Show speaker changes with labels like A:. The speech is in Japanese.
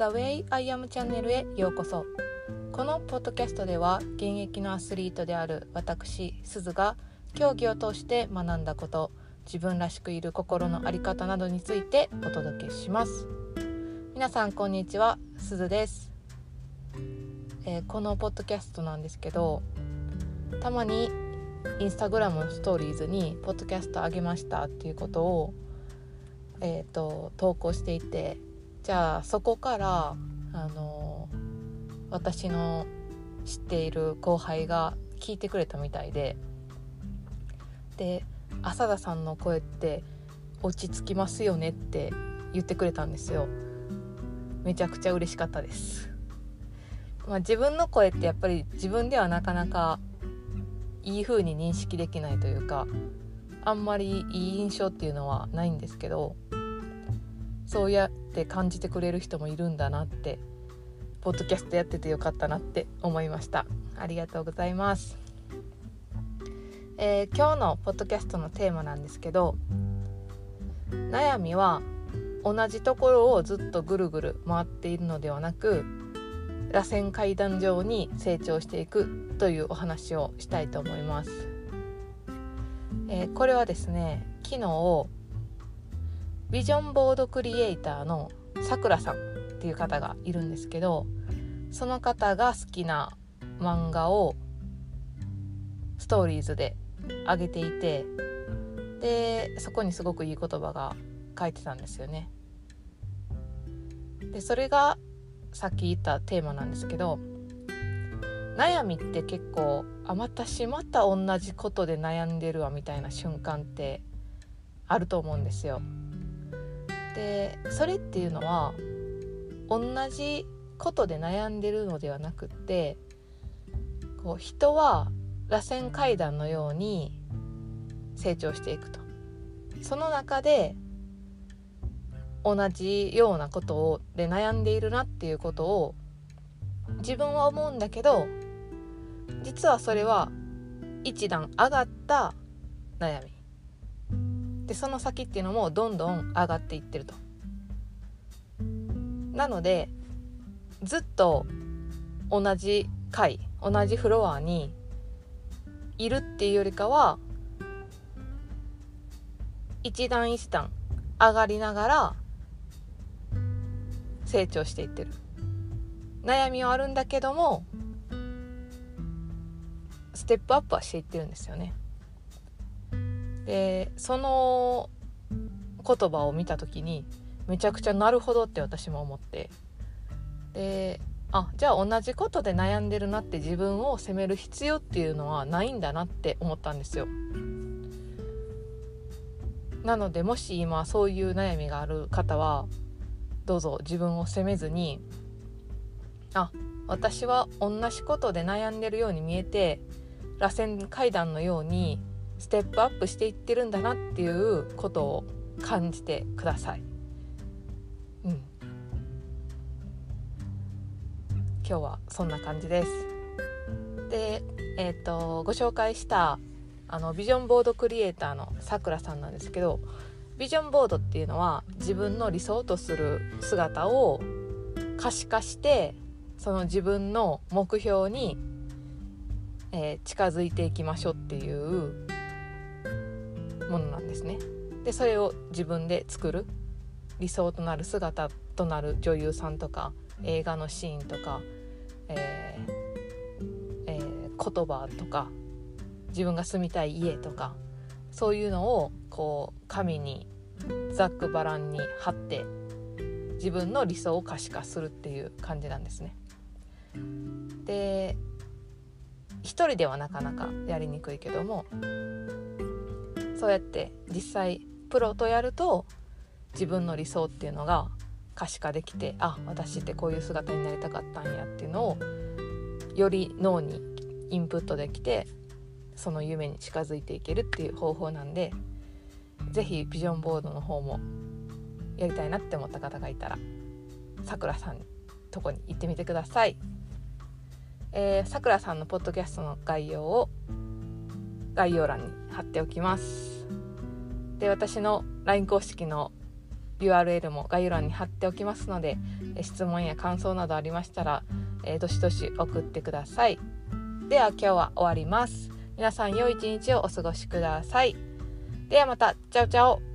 A: The Way I Am チャンネルへようこそ。このポッドキャストでは現役のアスリートである私すずが競技を通して学んだこと自分らしくいる心の在り方などについてお届けします。皆さんこんにちはすずです、えー、このポッドキャストなんですけどたまにインスタグラムのストーリーズにポッドキャストあげましたっていうことをえーと、投稿していてじゃあそこからあの私の知っている後輩が聞いてくれたみたいで。で浅田さんの声って落ち着きますよねって言ってくれたんですよ。めちゃくちゃ嬉しかったです、まあ、自分の声ってやっぱり自分ではなかなかいい風に認識できないというかあんまりいい印象っていうのはないんですけど。そうやって感じてくれる人もいるんだなってポッドキャストやっててよかったなって思いました。ありがとうございます、えー、今日のポッドキャストのテーマなんですけど悩みは同じところをずっとぐるぐる回っているのではなく螺旋階段状に成長していくというお話をしたいと思います。えー、これはですね昨日ビジョンボードクリエイターのさくらさんっていう方がいるんですけどその方が好きな漫画をストーリーズで上げていてでそこにすごくいい言葉が書いてたんですよね。でそれがさっき言ったテーマなんですけど悩みって結構あまたしまた同じことで悩んでるわみたいな瞬間ってあると思うんですよ。でそれっていうのは同じことで悩んでるのではなくってこう人は螺旋階段のように成長していくと。その中で同じようなことをで悩んでいるなっていうことを自分は思うんだけど実はそれは一段上がった悩みでその先っていうのもどんどん上がっていってるとなのでずっと同じ階同じフロアにいるっていうよりかは一段一段上がりながら成長していってる悩みはあるんだけどもステップアップはしていってるんですよね。でその言葉を見た時にめちゃくちゃなるほどって私も思ってであじゃあ同じことで悩んでるなって自分を責める必要っていうのはないんだなって思ったんですよ。なのでもし今そういう悩みがある方はどうぞ自分を責めずにあ私は同じことで悩んでるように見えて螺旋階段のようにステップアップしていってるんだなっていうことを感じてください。うん、今日はそんな感じです。で、えーと、ご紹介したあのビジョンボードクリエイターのさくらさんなんですけどビジョンボードっていうのは自分の理想とする姿を可視化してその自分の目標にえー、近づいていきましょうっていうものなんですね。でそれを自分で作る理想となる姿となる女優さんとか映画のシーンとか、えーえー、言葉とか自分が住みたい家とかそういうのをこう紙にざっくばらんに貼って自分の理想を可視化するっていう感じなんですね。で一人ではなかなかやりにくいけどもそうやって実際プロとやると自分の理想っていうのが可視化できてあ私ってこういう姿になりたかったんやっていうのをより脳にインプットできてその夢に近づいていけるっていう方法なんで是非ビジョンボードの方もやりたいなって思った方がいたらさくらさんとこに行ってみてください。えさくらさんのポッドキャストの概要を概要欄に貼っておきますで私の LINE 公式の URL も概要欄に貼っておきますので質問や感想などありましたら、えー、どしどし送ってください。では今日は終わります。皆さん良い一日をお過ごしください。ではまた。チャオチャオ。